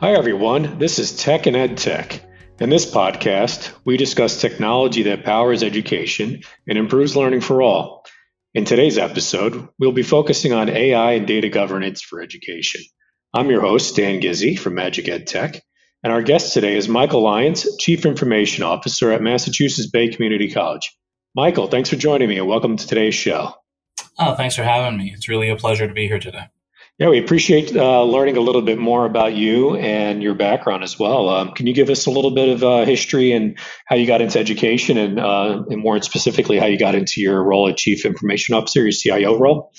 Hi, everyone. This is Tech and Ed Tech. In this podcast, we discuss technology that powers education and improves learning for all. In today's episode, we'll be focusing on AI and data governance for education. I'm your host, Dan Gizzi from Magic Ed Tech, and our guest today is Michael Lyons, Chief Information Officer at Massachusetts Bay Community College. Michael, thanks for joining me and welcome to today's show. Oh, thanks for having me. It's really a pleasure to be here today. Yeah, we appreciate uh, learning a little bit more about you and your background as well. Um, can you give us a little bit of uh, history and how you got into education, and, uh, and more specifically, how you got into your role as Chief Information Officer, your CIO role?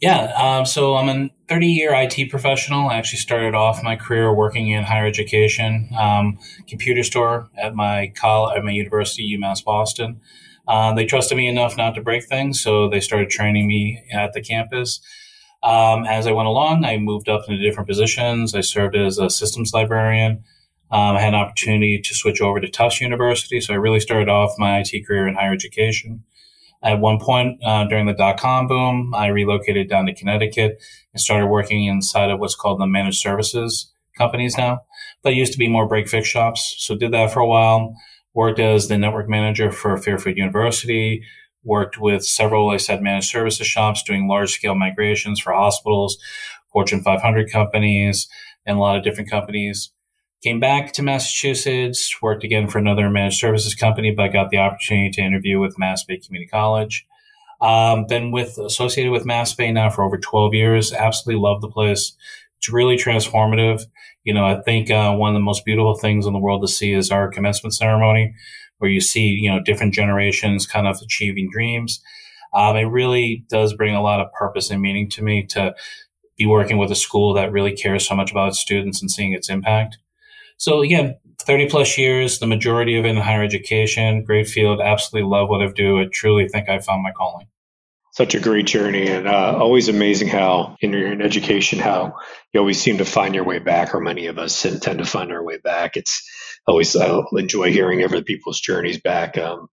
Yeah, um, so I'm a 30 year IT professional. I actually started off my career working in higher education, um, computer store at my college, at my university, UMass Boston. Uh, they trusted me enough not to break things, so they started training me at the campus. Um, as I went along, I moved up into different positions. I served as a systems librarian. Um, I had an opportunity to switch over to Tufts University, so I really started off my IT career in higher education. At one point uh, during the dot com boom, I relocated down to Connecticut and started working inside of what's called the managed services companies now. But used to be more break fix shops. So did that for a while. Worked as the network manager for Fairfield University, worked with several, I said, managed services shops doing large scale migrations for hospitals, Fortune 500 companies, and a lot of different companies. Came back to Massachusetts, worked again for another managed services company, but got the opportunity to interview with Mass Bay Community College. Um, been with associated with Mass Bay now for over 12 years. Absolutely love the place. It's really transformative. You know, I think uh, one of the most beautiful things in the world to see is our commencement ceremony where you see, you know, different generations kind of achieving dreams. Um, it really does bring a lot of purpose and meaning to me to be working with a school that really cares so much about its students and seeing its impact. So again, 30 plus years, the majority of it in higher education, great field, absolutely love what I do. I truly think I found my calling. Such a great journey and uh, always amazing how in, in education, how you always seem to find your way back or many of us tend to find our way back. It's, always I enjoy hearing other people's journeys back. Um,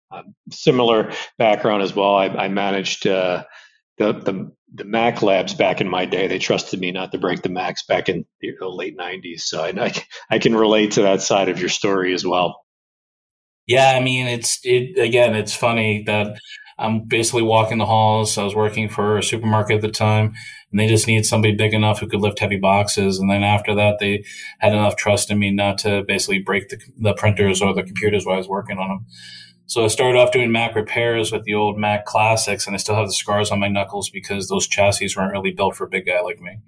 similar background as well. I, I managed uh, the, the, the Mac labs back in my day. They trusted me not to break the Macs back in the late '90s, so I, I can relate to that side of your story as well. Yeah, I mean, it's it again. It's funny that I'm basically walking the halls. I was working for a supermarket at the time, and they just needed somebody big enough who could lift heavy boxes. And then after that, they had enough trust in me not to basically break the, the printers or the computers while I was working on them. So I started off doing Mac repairs with the old Mac classics, and I still have the scars on my knuckles because those chassis weren't really built for a big guy like me.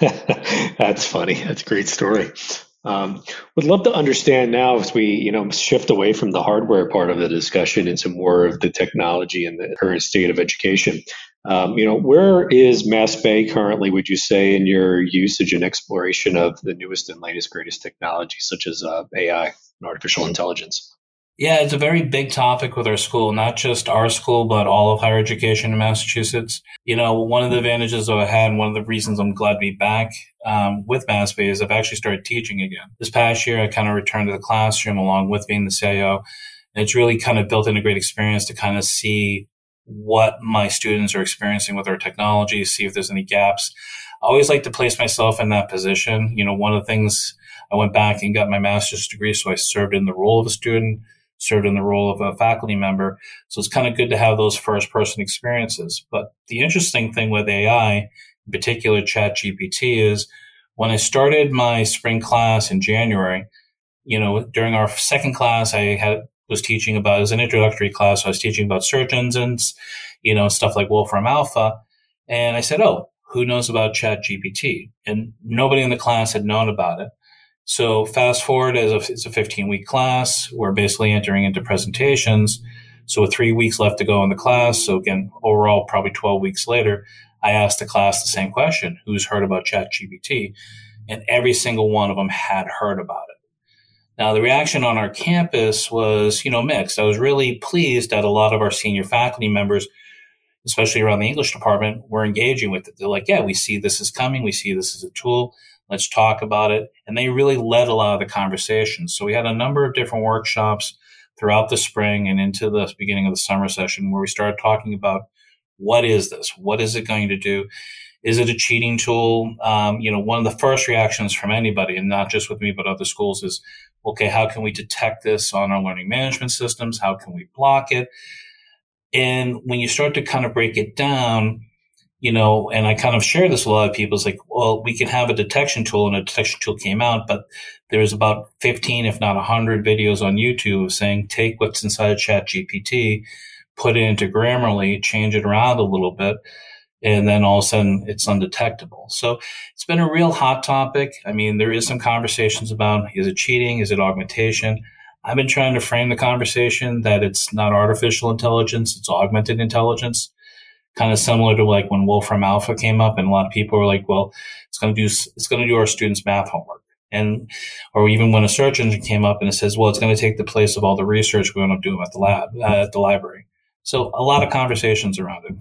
That's funny. That's a great story. Um, would love to understand now as we, you know, shift away from the hardware part of the discussion into more of the technology and the current state of education. Um, you know, where is Mass Bay currently? Would you say in your usage and exploration of the newest and latest, greatest technology, such as uh, AI and artificial intelligence? Yeah, it's a very big topic with our school, not just our school, but all of higher education in Massachusetts. You know, one of the advantages that I had, one of the reasons I'm glad to be back um, with Mass Bay is I've actually started teaching again. This past year, I kind of returned to the classroom along with being the CIO. And it's really kind of built in a great experience to kind of see what my students are experiencing with our technology, see if there's any gaps. I always like to place myself in that position. You know, one of the things I went back and got my master's degree, so I served in the role of a student served in the role of a faculty member. So it's kind of good to have those first person experiences. But the interesting thing with AI, in particular Chat GPT, is when I started my spring class in January, you know, during our second class, I had was teaching about as an introductory class. So I was teaching about search engines, you know, stuff like Wolfram Alpha. And I said, Oh, who knows about Chat GPT? And nobody in the class had known about it. So fast forward as a, it's a 15 week class. We're basically entering into presentations. So with three weeks left to go in the class. So again, overall, probably 12 weeks later, I asked the class the same question. Who's heard about ChatGPT? And every single one of them had heard about it. Now the reaction on our campus was, you know, mixed. I was really pleased that a lot of our senior faculty members, especially around the English department, were engaging with it. They're like, yeah, we see this is coming. We see this as a tool. Let's talk about it. And they really led a lot of the conversations. So we had a number of different workshops throughout the spring and into the beginning of the summer session where we started talking about what is this? What is it going to do? Is it a cheating tool? Um, you know, one of the first reactions from anybody, and not just with me, but other schools, is okay, how can we detect this on our learning management systems? How can we block it? And when you start to kind of break it down, you know, and I kind of share this with a lot of people. It's like, well, we can have a detection tool, and a detection tool came out, but there's about 15, if not 100 videos on YouTube saying take what's inside of Chat GPT, put it into Grammarly, change it around a little bit, and then all of a sudden it's undetectable. So it's been a real hot topic. I mean, there is some conversations about is it cheating? Is it augmentation? I've been trying to frame the conversation that it's not artificial intelligence, it's augmented intelligence. Kind of similar to like when Wolfram Alpha came up, and a lot of people were like, "Well, it's going to do it's going to do our students' math homework." And, or even when a search engine came up and it says, well, it's going to take the place of all the research we're going to do at the lab, uh, at the library. So a lot of conversations around it.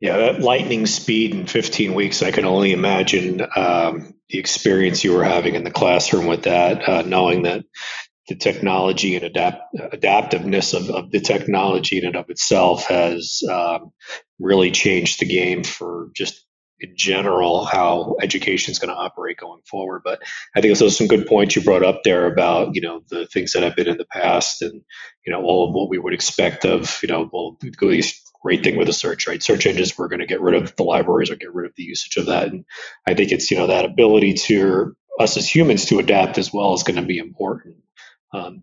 Yeah, that lightning speed in 15 weeks, I can only imagine um, the experience you were having in the classroom with that, uh, knowing that the technology and adapt, adaptiveness of, of, the technology in and of itself has um, really changed the game for just in general how education is going to operate going forward. But I think those some good points you brought up there about you know the things that have been in the past and you know all of what we would expect of you know well the great thing with the search right search engines we're going to get rid of the libraries or get rid of the usage of that and I think it's you know that ability to us as humans to adapt as well is going to be important. Um,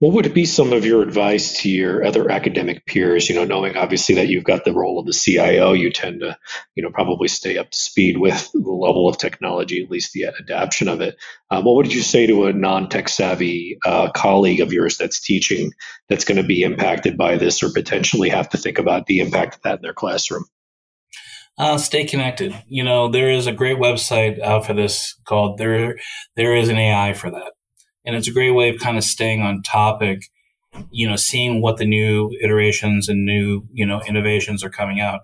what would be some of your advice to your other academic peers? You know, knowing obviously that you've got the role of the CIO, you tend to, you know, probably stay up to speed with the level of technology, at least the adaptation of it. Um, what would you say to a non-tech savvy uh, colleague of yours that's teaching that's going to be impacted by this, or potentially have to think about the impact of that in their classroom? Uh, stay connected. You know, there is a great website out for this called there. There is an AI for that and it's a great way of kind of staying on topic you know seeing what the new iterations and new you know innovations are coming out.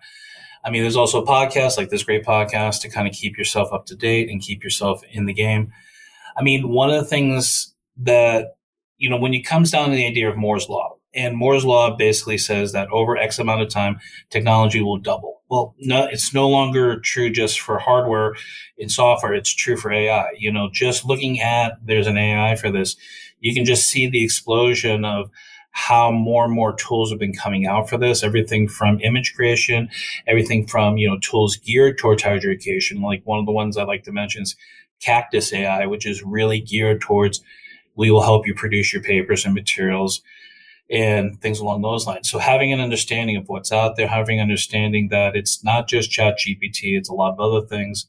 I mean there's also a podcast like this great podcast to kind of keep yourself up to date and keep yourself in the game. I mean one of the things that you know when it comes down to the idea of moore's law and moore's law basically says that over x amount of time technology will double well, no, it's no longer true just for hardware and software. It's true for AI. You know, just looking at there's an AI for this, you can just see the explosion of how more and more tools have been coming out for this. Everything from image creation, everything from you know tools geared towards higher education. Like one of the ones I like to mention is Caktus AI, which is really geared towards we will help you produce your papers and materials and things along those lines. So having an understanding of what's out there, having an understanding that it's not just chat GPT, it's a lot of other things.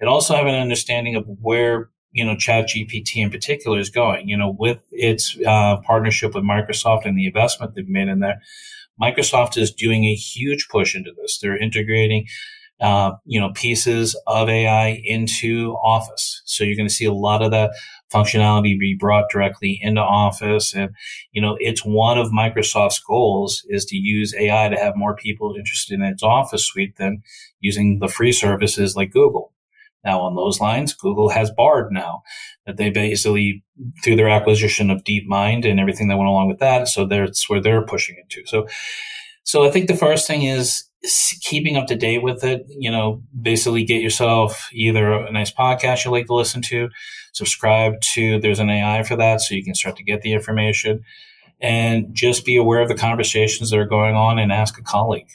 And also having an understanding of where, you know, chat GPT in particular is going, you know, with its uh, partnership with Microsoft and the investment they've made in there. Microsoft is doing a huge push into this. They're integrating uh, you know, pieces of AI into Office. So you're going to see a lot of that functionality be brought directly into Office. And, you know, it's one of Microsoft's goals is to use AI to have more people interested in its Office suite than using the free services like Google. Now, on those lines, Google has Bard now that they basically, through their acquisition of DeepMind and everything that went along with that. So that's where they're pushing into. So, so I think the first thing is keeping up to date with it, you know, basically get yourself either a nice podcast you like to listen to, subscribe to, there's an AI for that so you can start to get the information and just be aware of the conversations that are going on and ask a colleague.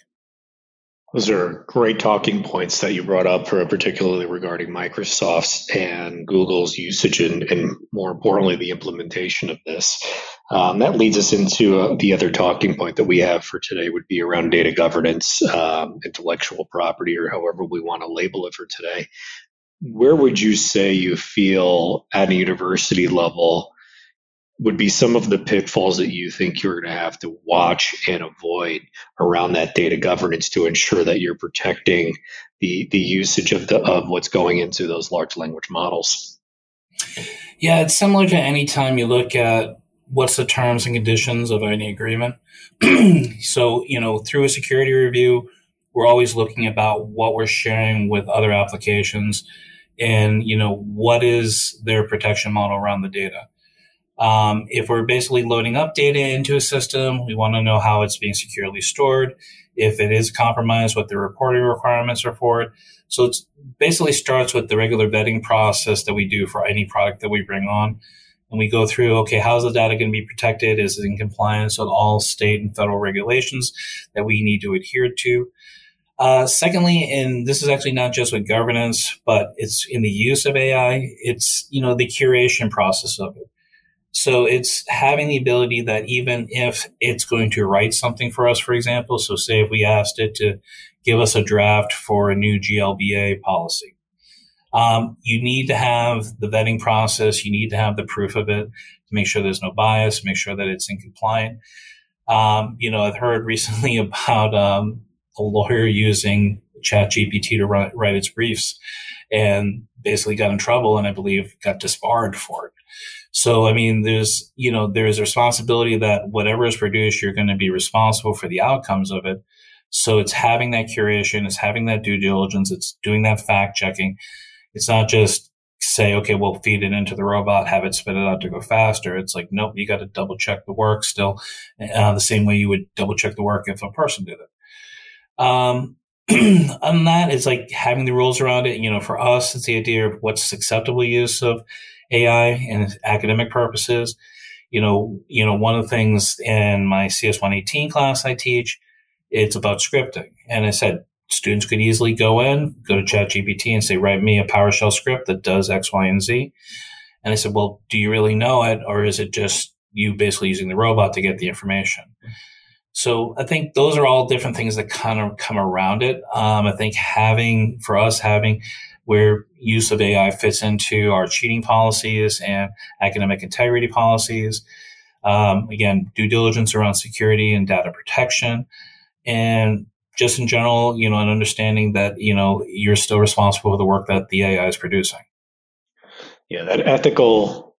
Those are great talking points that you brought up, for particularly regarding Microsoft's and Google's usage and, and more importantly, the implementation of this. Um, that leads us into uh, the other talking point that we have for today would be around data governance, um, intellectual property, or however we want to label it for today. Where would you say you feel at a university level would be some of the pitfalls that you think you're going to have to watch and avoid around that data governance to ensure that you're protecting the the usage of the of what's going into those large language models? Yeah, it's similar to any time you look at what's the terms and conditions of any agreement. so, you know, through a security review, we're always looking about what we're sharing with other applications and, you know, what is their protection model around the data. Um, if we're basically loading up data into a system, we want to know how it's being securely stored. if it is compromised, what the reporting requirements are for it. So it basically starts with the regular vetting process that we do for any product that we bring on. And we go through, okay, how's the data going to be protected? Is it in compliance with all state and federal regulations that we need to adhere to? Uh, secondly, and this is actually not just with governance, but it's in the use of AI. It's, you know, the curation process of it. So it's having the ability that even if it's going to write something for us, for example, so say if we asked it to give us a draft for a new GLBA policy, um, you need to have the vetting process. You need to have the proof of it to make sure there's no bias, make sure that it's in compliant. Um, you know, I've heard recently about um, a lawyer using ChatGPT to write, write its briefs and basically got in trouble and I believe got disbarred for it. So, I mean, there's, you know, there's a responsibility that whatever is produced, you're going to be responsible for the outcomes of it. So it's having that curation, it's having that due diligence, it's doing that fact checking. It's not just say, okay, we'll feed it into the robot, have it spit it out to go faster. It's like, nope, you got to double check the work still, uh, the same way you would double check the work if a person did it. Um, that, it's like having the rules around it. You know, for us, it's the idea of what's acceptable use of AI and academic purposes. You know, you know, one of the things in my CS 118 class I teach, it's about scripting. And I said, students could easily go in, go to ChatGPT and say, write me a PowerShell script that does X, Y, and Z. And I said, well, do you really know it? Or is it just you basically using the robot to get the information? So I think those are all different things that kind of come around it. Um, I think having, for us, having where use of AI fits into our cheating policies and academic integrity policies. Um, again, due diligence around security and data protection, and just in general, you know, an understanding that you know you're still responsible for the work that the AI is producing. Yeah, that ethical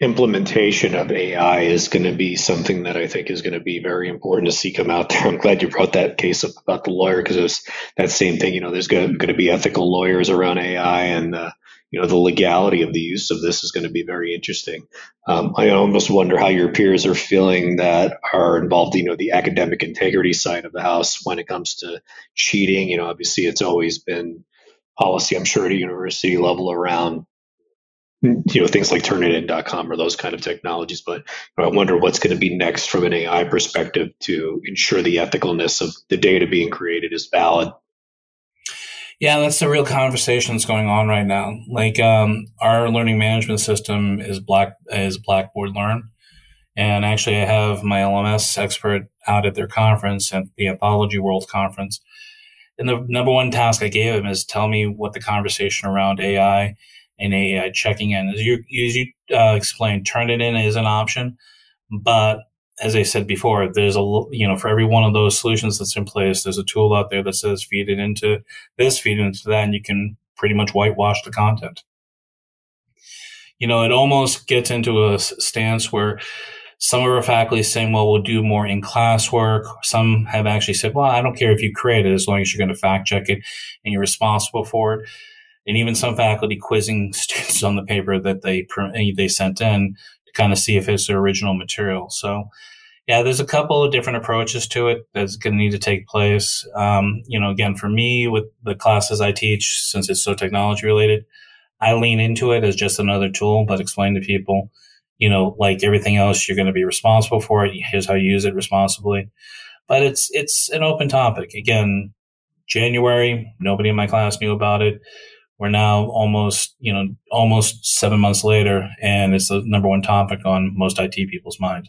implementation of AI is going to be something that I think is going to be very important to see come out there. I'm glad you brought that case up about the lawyer because it was that same thing. You know, there's going to be ethical lawyers around AI and, uh, you know, the legality of the use of this is going to be very interesting. Um, I almost wonder how your peers are feeling that are involved, you know, the academic integrity side of the house when it comes to cheating. You know, obviously it's always been policy, I'm sure, at a university level around you know things like turnitin.com or those kind of technologies but you know, i wonder what's going to be next from an ai perspective to ensure the ethicalness of the data being created is valid. Yeah that's the real conversation that's going on right now. Like um, our learning management system is black is blackboard learn and actually i have my lms expert out at their conference at the anthology world conference and the number one task i gave him is tell me what the conversation around ai in AI checking in. As you, as you uh, explained, Turnitin is an option, but as I said before, there's a you know for every one of those solutions that's in place, there's a tool out there that says feed it into this, feed it into that, and you can pretty much whitewash the content. You know, it almost gets into a stance where some of our faculty is saying, well, we'll do more in class work. Some have actually said, well, I don't care if you create it as long as you're going to fact check it and you're responsible for it and even some faculty quizzing students on the paper that they they sent in to kind of see if it's their original material. So, yeah, there's a couple of different approaches to it that's going to need to take place. Um, you know, again, for me with the classes I teach, since it's so technology related, I lean into it as just another tool, but explain to people, you know, like everything else, you're going to be responsible for it. Here's how you use it responsibly. But it's it's an open topic. Again, January, nobody in my class knew about it we're now almost, you know, almost seven months later, and it's the number one topic on most IT people's mind.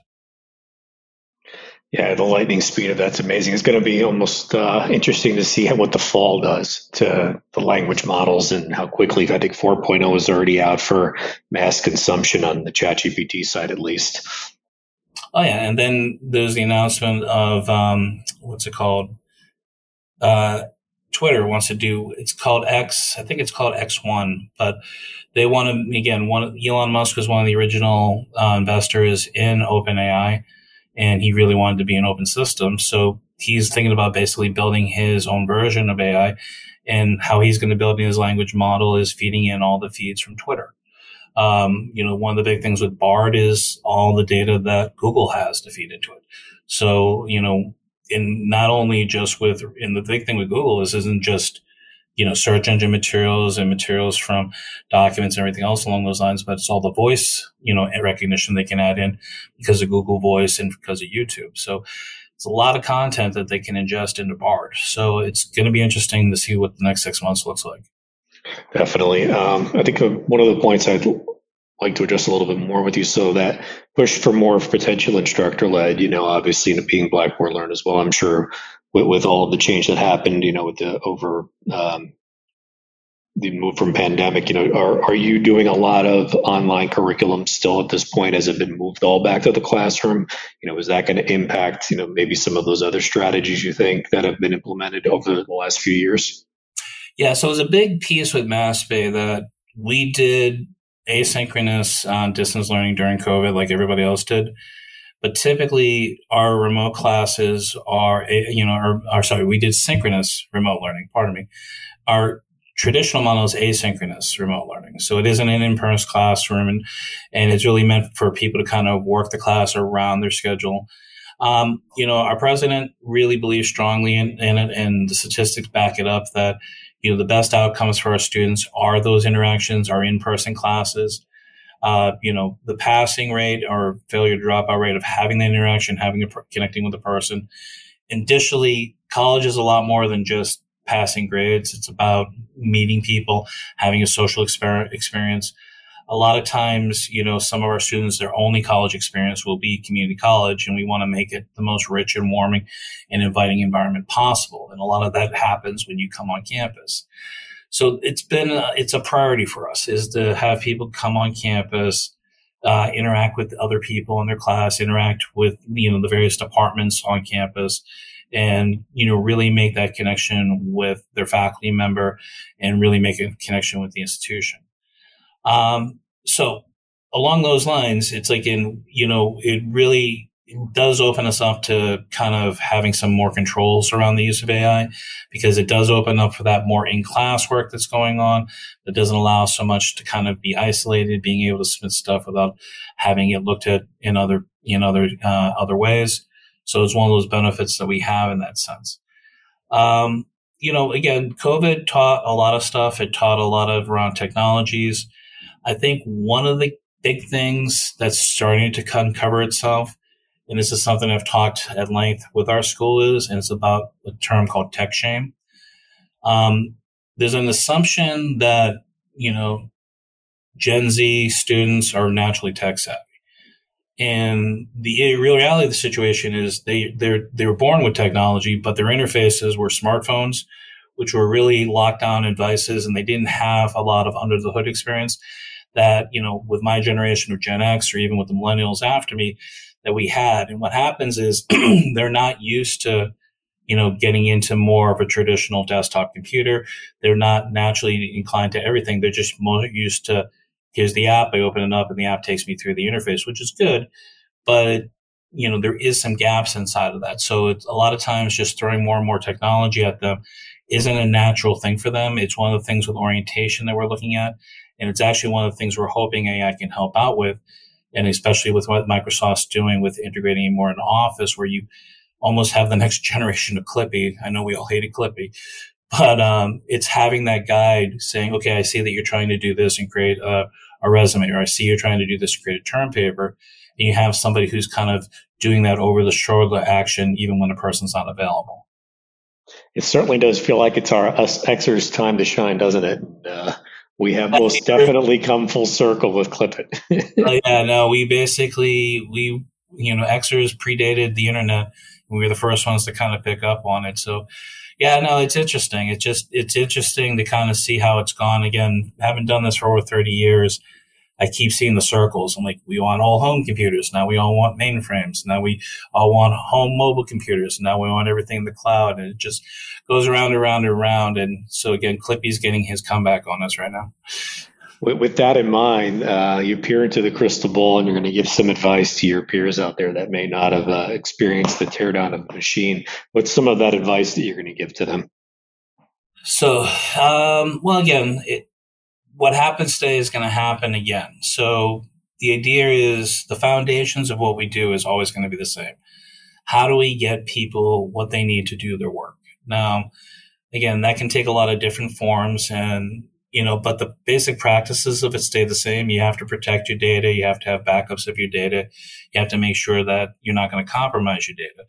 Yeah, the lightning speed of that's amazing. It's going to be almost uh, interesting to see what the fall does to the language models and how quickly. I think 4.0 is already out for mass consumption on the ChatGPT side, at least. Oh yeah, and then there's the announcement of um, what's it called? Uh, Twitter wants to do. It's called X. I think it's called X1, but they want to again. One Elon Musk was one of the original uh, investors in OpenAI, and he really wanted to be an open system. So he's thinking about basically building his own version of AI, and how he's going to build his language model is feeding in all the feeds from Twitter. Um, you know, one of the big things with Bard is all the data that Google has to feed into it. So, you know, in not only just with, and the big thing with Google is isn't just, you know, search engine materials and materials from documents and everything else along those lines, but it's all the voice, you know, recognition they can add in because of Google Voice and because of YouTube. So it's a lot of content that they can ingest into BARD. So it's going to be interesting to see what the next six months looks like. Definitely. Um, I think uh, one of the points I'd like to address a little bit more with you. So that push for more potential instructor led, you know, obviously being Blackboard Learn as well. I'm sure with, with all of the change that happened, you know, with the over um, the move from pandemic, you know, are, are you doing a lot of online curriculum still at this point? Has it been moved all back to the classroom? You know, is that going to impact, you know, maybe some of those other strategies you think that have been implemented over the last few years? Yeah, so it was a big piece with MassBay that we did asynchronous uh, distance learning during COVID, like everybody else did. But typically, our remote classes are, you know, are sorry, we did synchronous remote learning. Pardon me. Our traditional model is asynchronous remote learning. So it isn't an in-person classroom, and and it's really meant for people to kind of work the class around their schedule. Um, you know, our president really believes strongly in, in it, and the statistics back it up that you know, the best outcomes for our students are those interactions, our in-person classes. Uh, you know, the passing rate or failure dropout rate of having that interaction, having a connecting with the person. Additionally, college is a lot more than just passing grades. It's about meeting people, having a social exper- experience a lot of times, you know, some of our students, their only college experience will be community college, and we want to make it the most rich and warming and inviting environment possible. And a lot of that happens when you come on campus. So it's been, a, it's a priority for us is to have people come on campus, uh, interact with other people in their class, interact with, you know, the various departments on campus and, you know, really make that connection with their faculty member and really make a connection with the institution. Um, so along those lines, it's like in, you know, it really does open us up to kind of having some more controls around the use of AI because it does open up for that more in class work that's going on that doesn't allow so much to kind of be isolated, being able to submit stuff without having it looked at in other, in other, uh, other ways. So it's one of those benefits that we have in that sense. Um, you know, again, COVID taught a lot of stuff. It taught a lot of around technologies. I think one of the big things that's starting to uncover itself, and this is something I've talked at length with our school is, and it's about a term called tech shame. Um, there's an assumption that, you know, Gen Z students are naturally tech savvy. And the real reality of the situation is they, they they were born with technology, but their interfaces were smartphones, which were really locked down devices and they didn't have a lot of under the hood experience that, you know, with my generation or Gen X or even with the millennials after me that we had. And what happens is they're not used to, you know, getting into more of a traditional desktop computer. They're not naturally inclined to everything. They're just more used to, here's the app. I open it up and the app takes me through the interface, which is good. But, you know, there is some gaps inside of that. So it's a lot of times just throwing more and more technology at them isn't a natural thing for them. It's one of the things with orientation that we're looking at and it's actually one of the things we're hoping AI can help out with. And especially with what Microsoft's doing with integrating more in Office, where you almost have the next generation of Clippy. I know we all hated Clippy, but um, it's having that guide saying, okay, I see that you're trying to do this and create a, a resume, or I see you're trying to do this and create a term paper. And you have somebody who's kind of doing that over the shoulder action, even when a person's not available. It certainly does feel like it's our us Xers time to shine, doesn't it? Uh, we have most definitely come full circle with Clippit. oh, yeah, no, we basically we you know Xers predated the internet. We were the first ones to kind of pick up on it. So yeah, no, it's interesting. It's just it's interesting to kind of see how it's gone. Again, haven't done this for over thirty years. I keep seeing the circles. I'm like, we want all home computers. Now we all want mainframes. Now we all want home mobile computers. Now we want everything in the cloud. And it just goes around and around and around. And so again, Clippy's getting his comeback on us right now. With, with that in mind, uh, you peer into the crystal ball and you're going to give some advice to your peers out there that may not have uh, experienced the teardown of the machine. What's some of that advice that you're going to give to them? So, um, well, again, it, what happens today is going to happen again. So the idea is the foundations of what we do is always going to be the same. how do we get people what they need to do their work? Now, again, that can take a lot of different forms and you know, but the basic practices of it stay the same. You have to protect your data. You have to have backups of your data. You have to make sure that you're not going to compromise your data.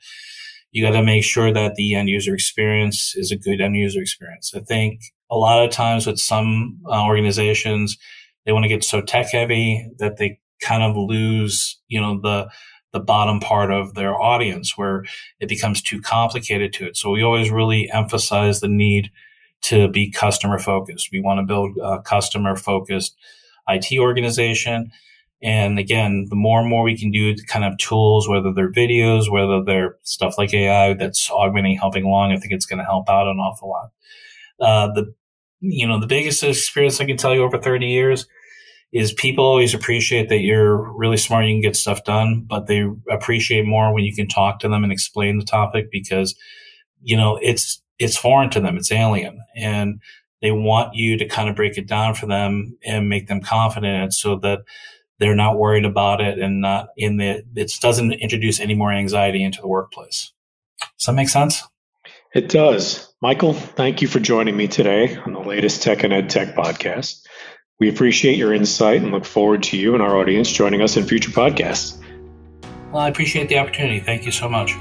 You got to make sure that the end user experience is a good end user experience. I think a lot of times with some uh, organizations, they want to get so tech heavy that they kind of lose, you know, the, the bottom part of their audience where it becomes too complicated to it. So we always really emphasize the need to be customer focused. We want to build a customer focused IT organization. And again, the more and more we can do kind of tools, whether they're videos, whether they're stuff like AI that's augmenting, helping along, I think it's going to help out an awful lot. Uh, the, you know, the biggest experience I can tell you over 30 years is people always appreciate that you're really smart. You can get stuff done, but they appreciate more when you can talk to them and explain the topic because, you know, it's, it's foreign to them. It's alien and they want you to kind of break it down for them and make them confident so that they're not worried about it and not in the, it doesn't introduce any more anxiety into the workplace. Does that make sense? It does. Michael, thank you for joining me today on the latest Tech and Ed Tech podcast. We appreciate your insight and look forward to you and our audience joining us in future podcasts. Well, I appreciate the opportunity. Thank you so much.